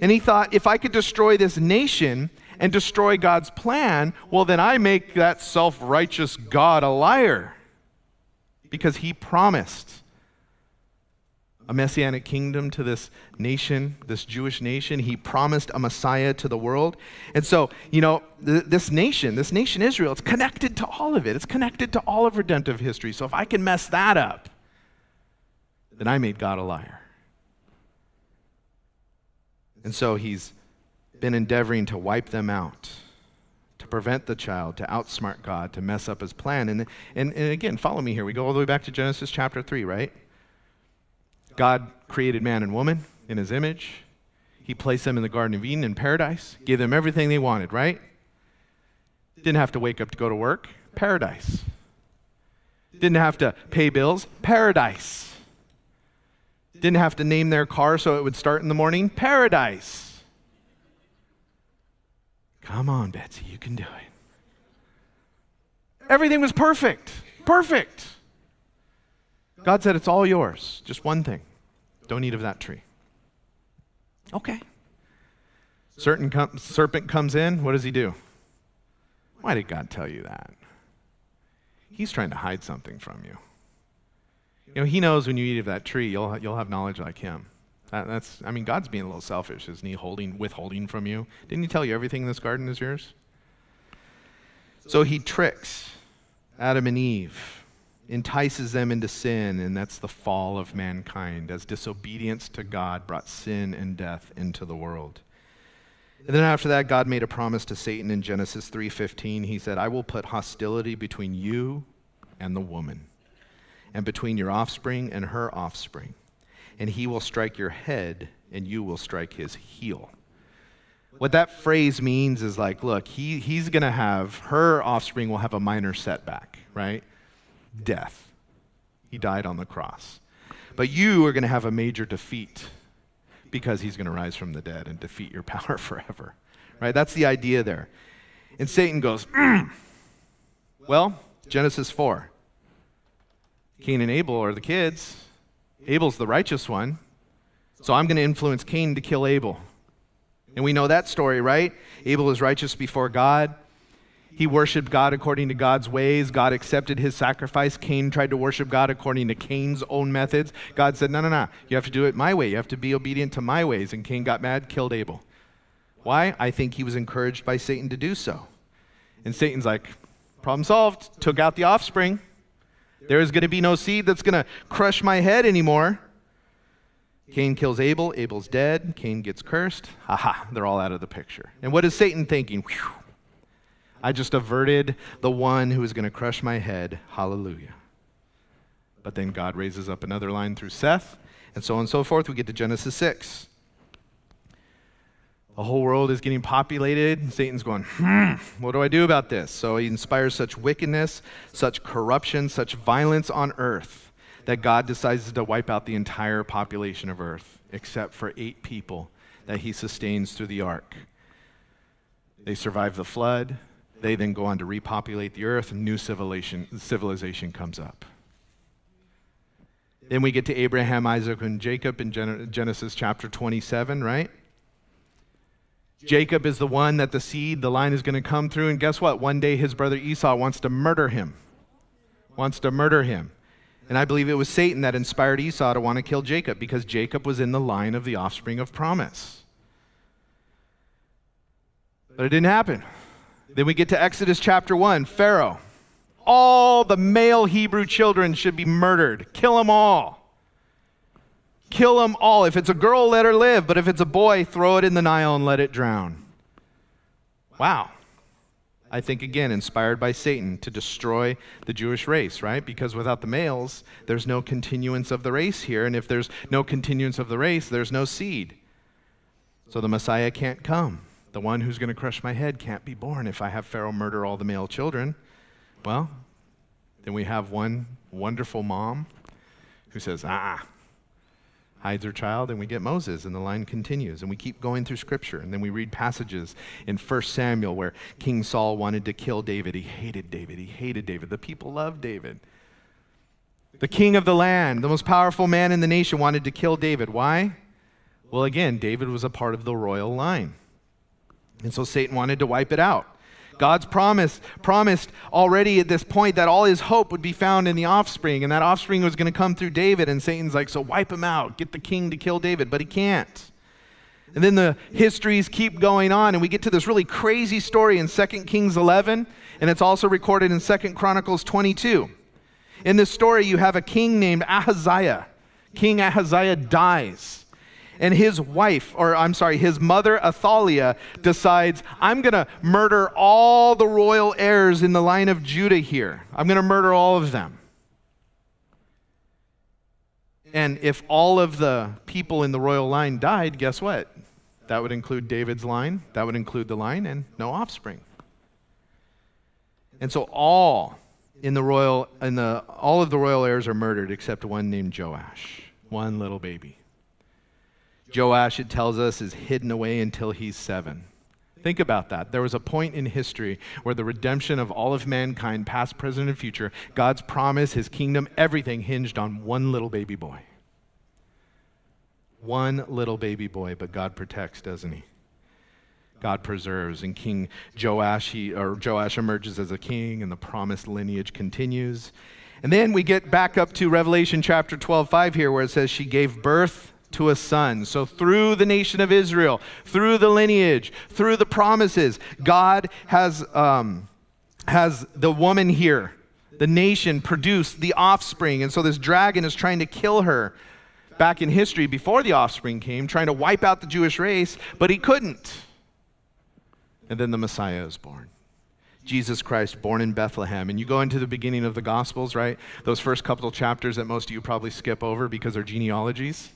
And he thought, if I could destroy this nation, and destroy God's plan, well, then I make that self righteous God a liar. Because he promised a messianic kingdom to this nation, this Jewish nation. He promised a Messiah to the world. And so, you know, th- this nation, this nation Israel, it's connected to all of it. It's connected to all of redemptive history. So if I can mess that up, then I made God a liar. And so he's been endeavoring to wipe them out, to prevent the child, to outsmart God, to mess up his plan. And, and, and again, follow me here. We go all the way back to Genesis chapter 3, right? God created man and woman in his image. He placed them in the Garden of Eden in paradise, gave them everything they wanted, right? Didn't have to wake up to go to work. Paradise. Didn't have to pay bills. Paradise. Didn't have to name their car so it would start in the morning. Paradise. Come on, Betsy, you can do it. Everything was perfect. Perfect. God said, It's all yours. Just one thing don't eat of that tree. Okay. Certain com- serpent comes in. What does he do? Why did God tell you that? He's trying to hide something from you. You know, he knows when you eat of that tree, you'll, you'll have knowledge like him. That, that's, I mean, God's being a little selfish, isn't he? Holding, withholding from you. Didn't he tell you everything in this garden is yours? So he tricks Adam and Eve, entices them into sin, and that's the fall of mankind, as disobedience to God brought sin and death into the world. And then after that, God made a promise to Satan in Genesis 3:15. He said, "I will put hostility between you and the woman, and between your offspring and her offspring." and he will strike your head, and you will strike his heel. What that phrase means is like, look, he, he's going to have, her offspring will have a minor setback, right? Death. He died on the cross. But you are going to have a major defeat because he's going to rise from the dead and defeat your *laughs* power forever, right? That's the idea there. And Satan goes, mm, Well, Genesis 4. Cain and Abel are the kids. Abel's the righteous one. So I'm going to influence Cain to kill Abel. And we know that story, right? Abel is righteous before God. He worshiped God according to God's ways. God accepted his sacrifice. Cain tried to worship God according to Cain's own methods. God said, No, no, no. You have to do it my way. You have to be obedient to my ways. And Cain got mad, killed Abel. Why? I think he was encouraged by Satan to do so. And Satan's like, Problem solved. Took out the offspring. There is going to be no seed that's going to crush my head anymore. Cain kills Abel. Abel's dead. Cain gets cursed. Aha, they're all out of the picture. And what is Satan thinking? Whew, I just averted the one who is going to crush my head. Hallelujah. But then God raises up another line through Seth, and so on and so forth. We get to Genesis 6. The whole world is getting populated. Satan's going, hmm, what do I do about this? So he inspires such wickedness, such corruption, such violence on earth that God decides to wipe out the entire population of earth except for eight people that he sustains through the ark. They survive the flood. They then go on to repopulate the earth, and new civilization, civilization comes up. Then we get to Abraham, Isaac, and Jacob in Genesis chapter 27, right? Jacob is the one that the seed, the line is going to come through. And guess what? One day his brother Esau wants to murder him. Wants to murder him. And I believe it was Satan that inspired Esau to want to kill Jacob because Jacob was in the line of the offspring of promise. But it didn't happen. Then we get to Exodus chapter 1 Pharaoh. All the male Hebrew children should be murdered. Kill them all. Kill them all. If it's a girl, let her live. But if it's a boy, throw it in the Nile and let it drown. Wow. I think, again, inspired by Satan to destroy the Jewish race, right? Because without the males, there's no continuance of the race here. And if there's no continuance of the race, there's no seed. So the Messiah can't come. The one who's going to crush my head can't be born if I have Pharaoh murder all the male children. Well, then we have one wonderful mom who says, ah, hides her child, and we get Moses, and the line continues. And we keep going through Scripture, and then we read passages in 1 Samuel where King Saul wanted to kill David. He hated David. He hated David. The people loved David. The king of the land, the most powerful man in the nation, wanted to kill David. Why? Well, again, David was a part of the royal line. And so Satan wanted to wipe it out. God's promise, promised already at this point that all his hope would be found in the offspring, and that offspring was going to come through David. And Satan's like, so wipe him out, get the king to kill David, but he can't. And then the histories keep going on, and we get to this really crazy story in 2 Kings 11, and it's also recorded in 2 Chronicles 22. In this story, you have a king named Ahaziah. King Ahaziah dies and his wife, or I'm sorry, his mother Athaliah decides, I'm going to murder all the royal heirs in the line of Judah here. I'm going to murder all of them. And if all of the people in the royal line died, guess what? That would include David's line, that would include the line, and no offspring. And so all in the royal, in the, all of the royal heirs are murdered except one named Joash, one little baby. Joash, it tells us, is hidden away until he's seven. Think about that. There was a point in history where the redemption of all of mankind, past, present, and future, God's promise, his kingdom, everything hinged on one little baby boy. One little baby boy, but God protects, doesn't he? God preserves, and King Joash, he, or Joash emerges as a king, and the promised lineage continues. And then we get back up to Revelation chapter 12, 5 here, where it says, She gave birth to a son. So, through the nation of Israel, through the lineage, through the promises, God has, um, has the woman here, the nation, produced the offspring. And so, this dragon is trying to kill her back in history before the offspring came, trying to wipe out the Jewish race, but he couldn't. And then the Messiah is born. Jesus Christ born in Bethlehem. And you go into the beginning of the Gospels, right? Those first couple of chapters that most of you probably skip over because they're genealogies.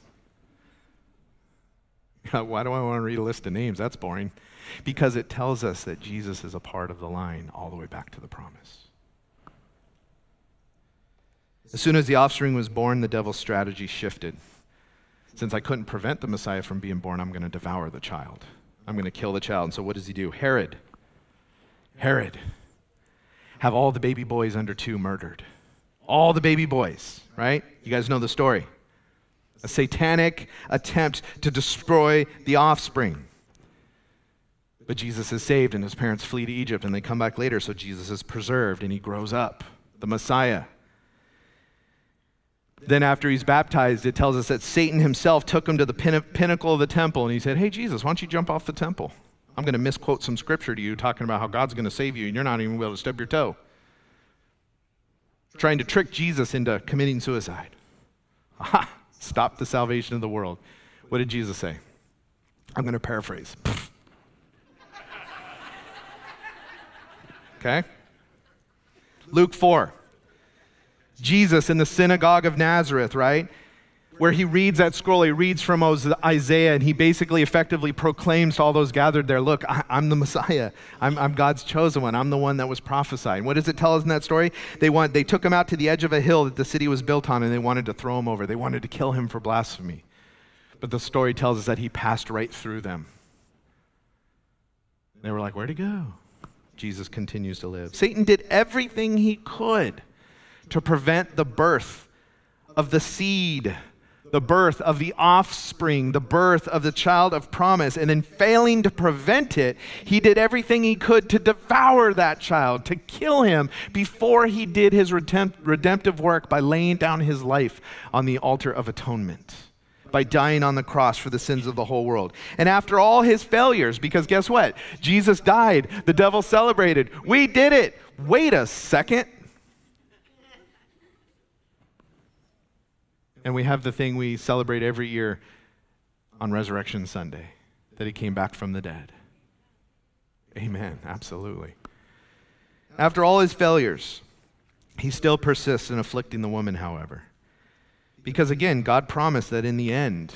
*laughs* Why do I want to read a list of names? That's boring. Because it tells us that Jesus is a part of the line all the way back to the promise. As soon as the offspring was born, the devil's strategy shifted. Since I couldn't prevent the Messiah from being born, I'm going to devour the child. I'm going to kill the child. And so what does he do? Herod. Herod. have all the baby boys under two murdered. All the baby boys, right? You guys know the story. A satanic attempt to destroy the offspring. But Jesus is saved, and his parents flee to Egypt, and they come back later, so Jesus is preserved, and he grows up, the Messiah. Then, after he's baptized, it tells us that Satan himself took him to the pin- pinnacle of the temple and he said, Hey, Jesus, why don't you jump off the temple? I'm going to misquote some scripture to you talking about how God's going to save you and you're not even able to stub your toe. Trying to trick Jesus into committing suicide. *laughs* Aha! Stop the salvation of the world. What did Jesus say? I'm going to paraphrase. okay? Luke 4. Jesus in the synagogue of Nazareth, right? Where he reads that scroll, he reads from Isaiah, and he basically effectively proclaims to all those gathered there, Look, I, am the Messiah. I'm, I'm, God's chosen one. I'm the one that was prophesied. What does it tell us in that story? They, want, they took him out to the edge of a hill that the city was built on, and they wanted to throw him over. They wanted to kill him for blasphemy. But the story tells us that he passed right through them. They were like, Where'd he go? Jesus continues to live. Satan did everything he could to prevent the birth of the seed, the birth of the offspring, the birth of the child of promise. And then failing to prevent it, he did everything he could to devour that child, to kill him before he did his redemptive work by laying down his life on the altar of atonement by dying on the cross for the sins of the whole world. And after all his failures, because guess what? Jesus died, the devil celebrated. We did it. Wait a second. And we have the thing we celebrate every year on Resurrection Sunday that he came back from the dead. Amen. Absolutely. After all his failures, he still persists in afflicting the woman, however. Because again, God promised that in the end,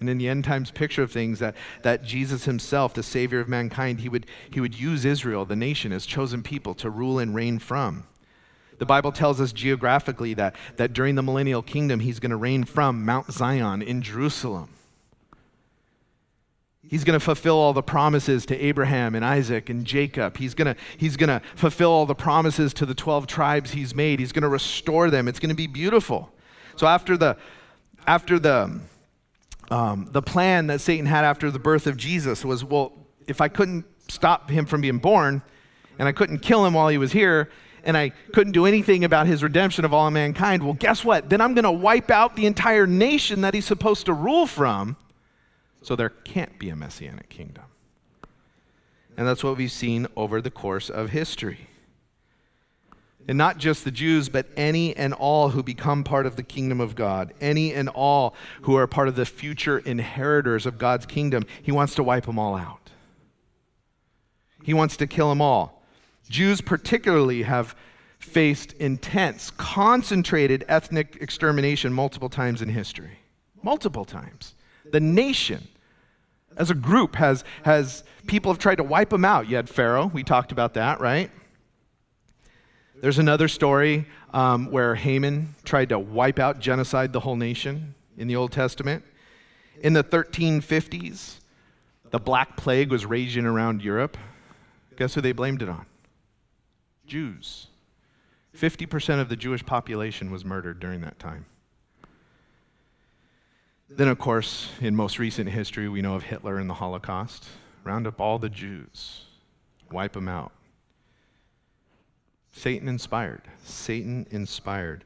and in the end times picture of things, that, that Jesus himself, the Savior of mankind, he would, he would use Israel, the nation, as chosen people to rule and reign from. The Bible tells us geographically that, that during the millennial kingdom, he's going to reign from Mount Zion in Jerusalem. He's going to fulfill all the promises to Abraham and Isaac and Jacob. He's going to, he's going to fulfill all the promises to the 12 tribes he's made. He's going to restore them. It's going to be beautiful. So after the, after the, um, the plan that Satan had after the birth of Jesus was, well, if I couldn't stop him from being born and I couldn't kill him while he was here, and I couldn't do anything about his redemption of all mankind, well, guess what? Then I'm going to wipe out the entire nation that he's supposed to rule from. So there can't be a messianic kingdom. And that's what we've seen over the course of history. And not just the Jews, but any and all who become part of the kingdom of God, any and all who are part of the future inheritors of God's kingdom, he wants to wipe them all out. He wants to kill them all. Jews, particularly, have faced intense, concentrated ethnic extermination multiple times in history. Multiple times. The nation, as a group, has, has people have tried to wipe them out. You had Pharaoh, we talked about that, right? There's another story um, where Haman tried to wipe out, genocide the whole nation in the Old Testament. In the 1350s, the Black Plague was raging around Europe. Guess who they blamed it on? Jews. 50% of the Jewish population was murdered during that time. Then, of course, in most recent history, we know of Hitler and the Holocaust. Round up all the Jews, wipe them out. Satan inspired. Satan inspired.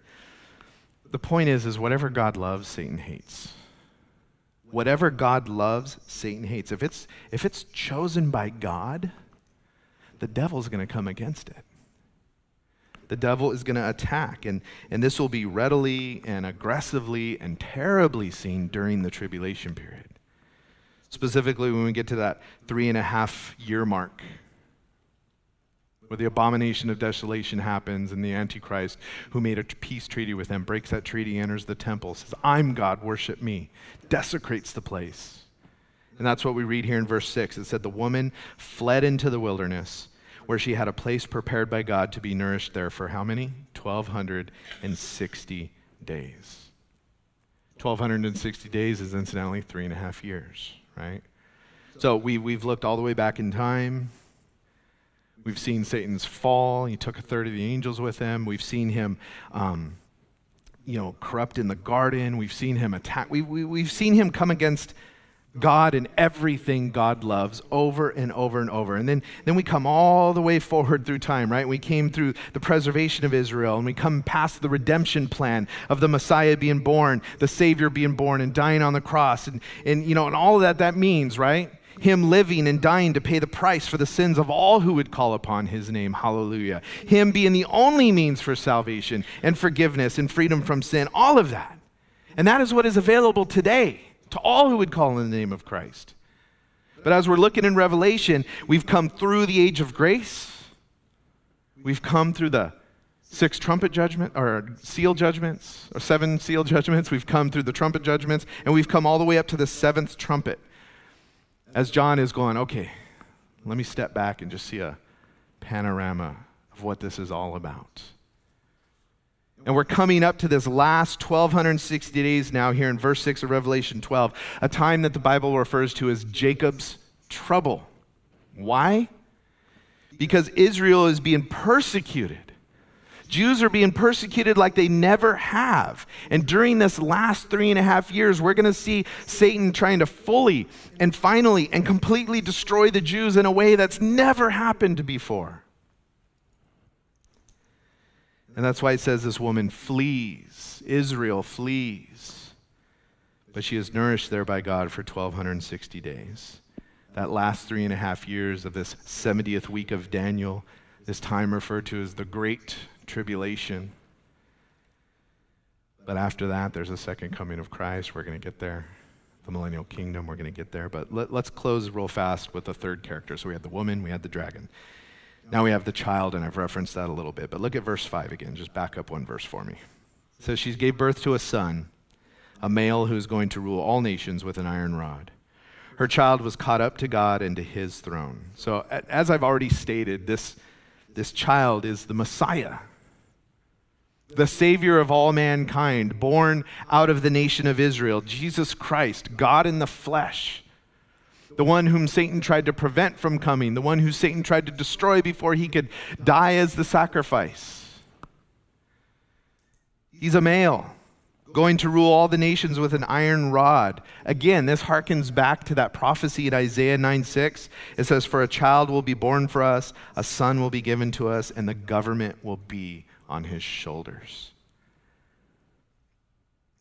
The point is, is whatever God loves, Satan hates. Whatever God loves, Satan hates. If it's, if it's chosen by God, the devil's going to come against it the devil is going to attack. And, and this will be readily and aggressively and terribly seen during the tribulation period. Specifically, when we get to that three and a half year mark, where the abomination of desolation happens and the Antichrist, who made a peace treaty with them, breaks that treaty, enters the temple, says, I'm God, worship me, desecrates the place. And that's what we read here in verse 6. It said, The woman fled into the wilderness where she had a place prepared by God to be nourished there for how many? 1,260 days. 1,260 days is incidentally three and a half years, right? So we, we've looked all the way back in time. We've seen Satan's fall. He took a third of the angels with him. We've seen him, um, you know, corrupt in the garden. We've seen him attack. We, we, we've seen him come against God and everything God loves over and over and over. And then, then we come all the way forward through time, right? We came through the preservation of Israel and we come past the redemption plan of the Messiah being born, the Savior being born and dying on the cross. And, and you know, and all of that that means, right? Him living and dying to pay the price for the sins of all who would call upon his name. Hallelujah. Him being the only means for salvation and forgiveness and freedom from sin. All of that. And that is what is available today to all who would call in the name of Christ. But as we're looking in Revelation, we've come through the age of grace. We've come through the six trumpet judgment or seal judgments or seven seal judgments. We've come through the trumpet judgments and we've come all the way up to the seventh trumpet. As John is going, okay, let me step back and just see a panorama of what this is all about. And we're coming up to this last 1260 days now here in verse 6 of Revelation 12, a time that the Bible refers to as Jacob's trouble. Why? Because Israel is being persecuted. Jews are being persecuted like they never have. And during this last three and a half years, we're going to see Satan trying to fully and finally and completely destroy the Jews in a way that's never happened before. And that's why it says this woman flees. Israel flees. But she is nourished there by God for 1,260 days. That last three and a half years of this 70th week of Daniel, this time referred to as the Great Tribulation. But after that, there's a second coming of Christ. We're going to get there. The millennial kingdom, we're going to get there. But let, us close real fast with the third character. So we had the woman, we had the dragon. Now we have the child, and I've referenced that a little bit. But look at verse 5 again. Just back up one verse for me. So She gave birth to a son, a male who is going to rule all nations with an iron rod. Her child was caught up to God and to his throne. So, as I've already stated, this, this child is the Messiah, the Savior of all mankind, born out of the nation of Israel, Jesus Christ, God in the flesh the one whom Satan tried to prevent from coming, the one who Satan tried to destroy before he could die as the sacrifice. He's a male, going to rule all the nations with an iron rod. Again, this harkens back to that prophecy in Isaiah 9 6. It says, For a child will be born for us, a son will be given to us, and the government will be on his shoulders.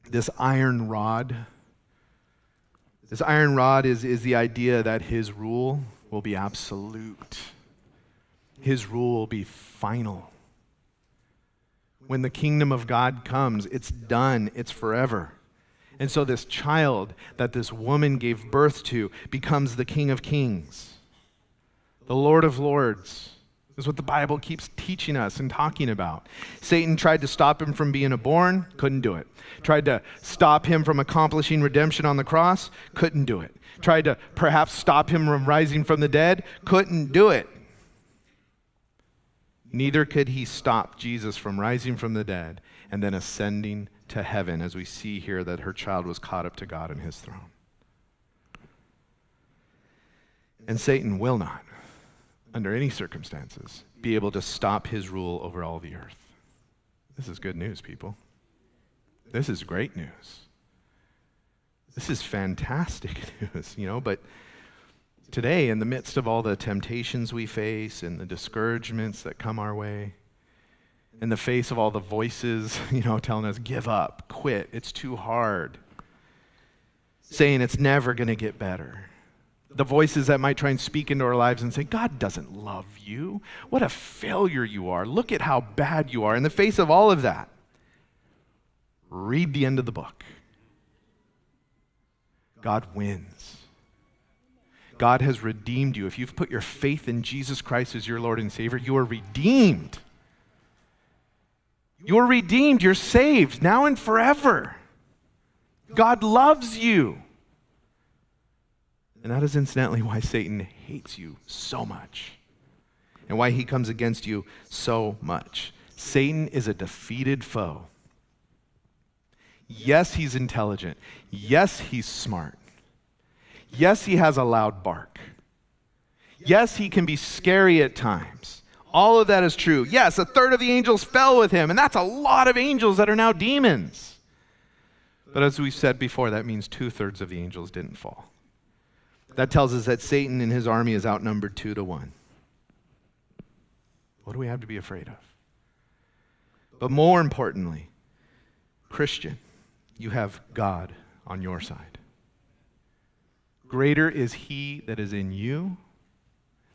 This iron rod this iron rod is, is the idea that his rule will be absolute, his rule will be final. When the kingdom of God comes, it's done, it's forever. And so, this child that this woman gave birth to becomes the King of Kings, the Lord of Lords is what the Bible keeps teaching us and talking about. Satan tried to stop him from being born, couldn't do it. Tried to stop him from accomplishing redemption on the cross, couldn't do it. Tried to perhaps stop him from rising from the dead, couldn't do it. Neither could he stop Jesus from rising from the dead and then ascending to heaven, as we see here that her child was caught up to God in his throne. And Satan will not under any circumstances, be able to stop his rule over all the earth. This is good news, people. This is great news. This is fantastic *laughs* news, you know, but today, in the midst of all the temptations we face and the discouragements that come our way, in the face of all the voices, *laughs* you know, telling us, give up, quit, it's too hard, saying it's never going to get better the voices that might try and speak into our lives and say, God doesn't love you. What a failure you are. Look at how bad you are. In the face of all of that, read the end of the book. God wins. God has redeemed you. If you've put your faith in Jesus Christ as your Lord and Savior, you are redeemed. You're redeemed. You're saved now and forever. God loves you. And that is incidentally why Satan hates you so much and why he comes against you so much. Satan is a defeated foe. Yes, he's intelligent. Yes, he's smart. Yes, he has a loud bark. Yes, he can be scary at times. All of that is true. Yes, a third of the angels fell with him, and that's a lot of angels that are now demons. But as we've said before, that means two thirds of the angels didn't fall. That tells us that Satan and his army is outnumbered two to one. What do we have to be afraid of? But more importantly, Christian, you have God on your side. Greater is he that is in you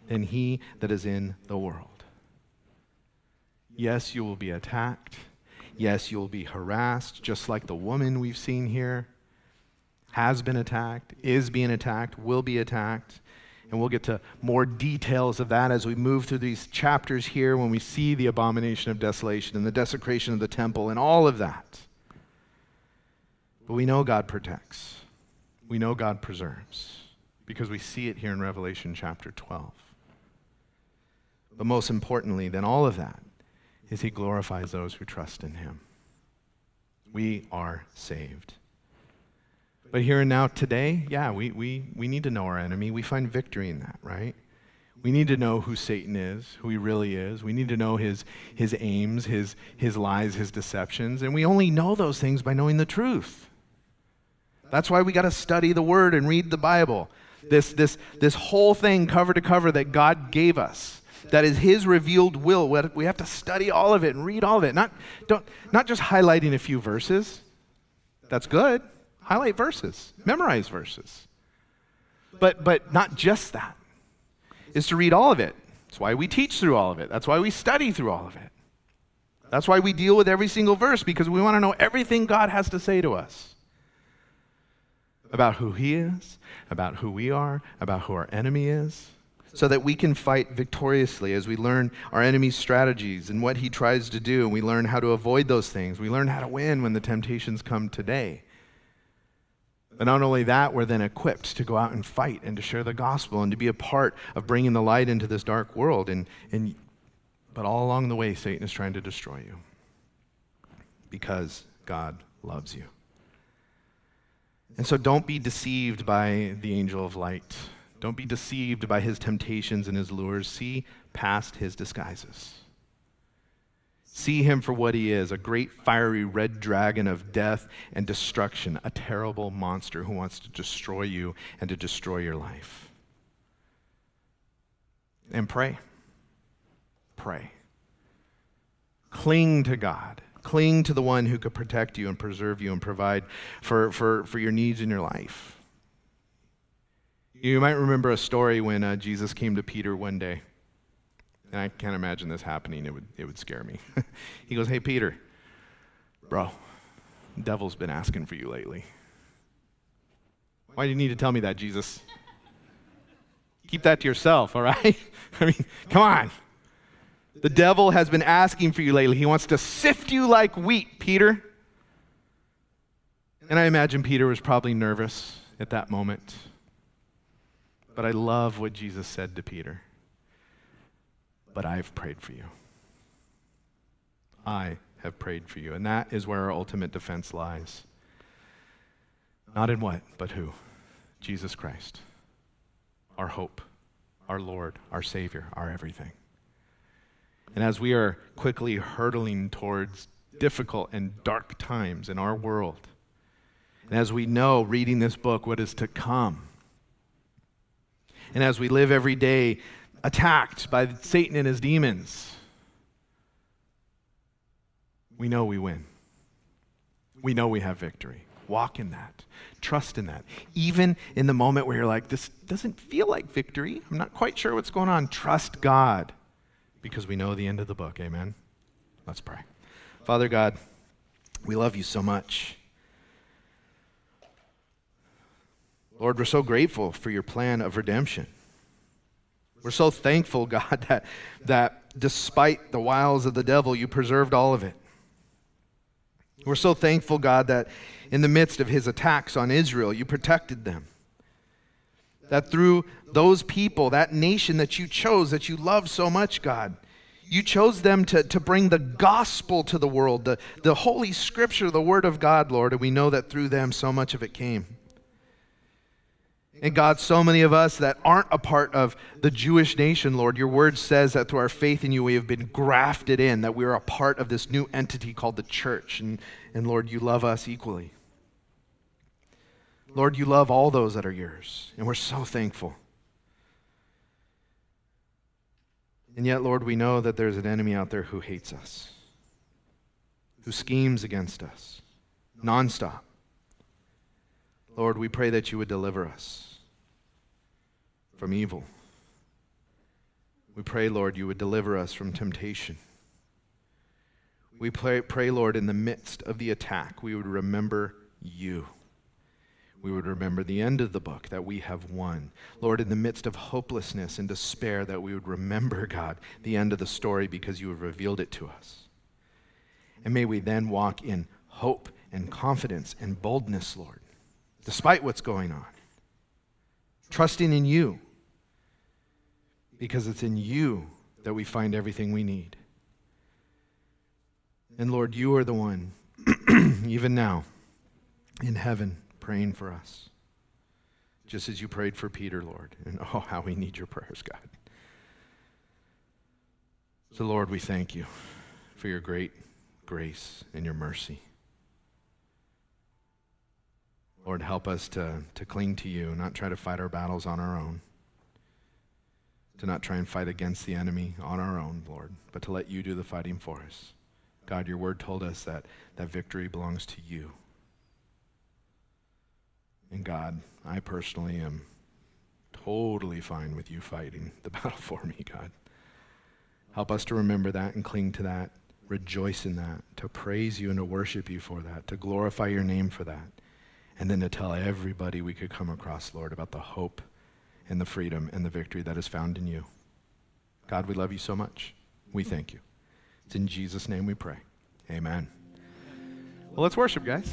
than he that is in the world. Yes, you will be attacked. Yes, you will be harassed, just like the woman we've seen here has been attacked, is being attacked, will be attacked. And we'll get to more details of that as we move through these chapters here when we see the abomination of desolation and the desecration of the temple and all of that. But we know God protects, we know God preserves because we see it here in Revelation chapter 12. But most importantly than all of that is He glorifies those who trust in Him. We are saved. But here and now, today, yeah, we, we, we need to know our enemy. We find victory in that, right? We need to know who Satan is, who he really is. We need to know his, his aims, his, his lies, his deceptions. And we only know those things by knowing the truth. That's why we got to study the Word and read the Bible. This, this, this whole thing, cover to cover, that God gave us, that is His revealed will. We have to study all of it and read all of it. Not, don't, not just highlighting a few verses. That's good highlight verses, memorize verses. But, but not just that, is to read all of it. That's why we teach through all of it. That's why we study through all of it. That's why we deal with every single verse, because we want to know everything God has to say to us about who He is, about who we are, about who our enemy is, so that we can fight victoriously as we learn our enemy's strategies and what he tries to do, and we learn how to avoid those things. We learn how to win when the temptations come today. But not only that, we're then equipped to go out and fight and to share the gospel and to be a part of bringing the light into this dark world. And, and, but all along the way, Satan is trying to destroy you because God loves you. And so don't be deceived by the angel of light. Don't be deceived by his temptations and his lures. See past his disguises. See him for what he is a great fiery red dragon of death and destruction, a terrible monster who wants to destroy you and to destroy your life. And pray. Pray. Cling to God. Cling to the one who could protect you and preserve you and provide for, for, for your needs in your life. You might remember a story when uh, Jesus came to Peter one day. And I can't imagine this happening. It would, it would scare me. *laughs* he goes, Hey, Peter, bro, the devil's been asking for you lately. Why do you need to tell me that, Jesus? Keep that to yourself, all right? *laughs* I mean, come on. The devil has been asking for you lately. He wants to sift you like wheat, Peter. And I imagine Peter was probably nervous at that moment. But I love what Jesus said to Peter but I've prayed for you. I have prayed for you. And that is where our ultimate defense lies. Not in what, but who? Jesus Christ, our hope, our Lord, our Savior, our everything. And as we are quickly hurtling towards difficult and dark times in our world, and as we know, reading this book, what is to come, and as we live every day attacked by Satan and his demons, we know we win. We know we have victory. Walk in that. Trust in that. Even in the moment where you're like, this doesn't feel like victory, I'm not quite sure what's going on, trust God because we know the end of the book. Amen. Let's pray. Father God, we love you so much. Lord, we're so grateful for your plan of redemption. We're so thankful, God, *laughs* that, that despite the wiles of the devil, you preserved all of it. We're so thankful, God, that in the midst of his attacks on Israel, you protected them. That through those people, that nation that you chose, that you love so much, God, you chose them to, to bring the gospel to the world, the, the Holy Scripture, the Word of God, Lord, and we know that through them so much of it came. And God, so many of us that aren't a part of the Jewish nation, Lord, your word says that through our faith in you, we have been grafted in, that we are a part of this new entity called the church. And, and Lord, you love us equally. Lord, you love all those that are yours, and we're so thankful. And yet, Lord, we know that there's an enemy out there who hates us, who schemes against us nonstop. Lord, we pray that you would deliver us from evil. We pray, Lord, you would deliver us from temptation. We pray, pray, Lord, in the midst of the attack, we would remember you we would remember the end of the book, that we have won. Lord, in the midst of hopelessness and despair, that we would remember, God, the end of the story because you have revealed it to us. And may we then walk in hope and confidence and boldness, Lord, despite what's going on, trusting in you because it's in you that we find everything we need. And Lord, you are the one, *clears throat* even now, in heaven praying for us. Just as you prayed for Peter, Lord. And *laughs* oh, how we need your prayers, God. So, Lord, we thank you for your great grace and your mercy. Lord, help us to, to cling to you, not try to fight our battles on our own, to not try and fight against the enemy on our own, Lord, but to let you do the fighting for us. God, your word told us that that victory belongs to you. And God, I personally am totally fine with you fighting the *laughs* battle for me, God. Help us to remember that and cling to that, rejoice in that, to praise you and to worship you for that, to glorify your name for that, and then to tell everybody we could come across, Lord, about the hope and the freedom and the victory that is found in you. God, we love you so much. We thank you. It's in Jesus' name we pray. Amen. Well, let's worship, guys.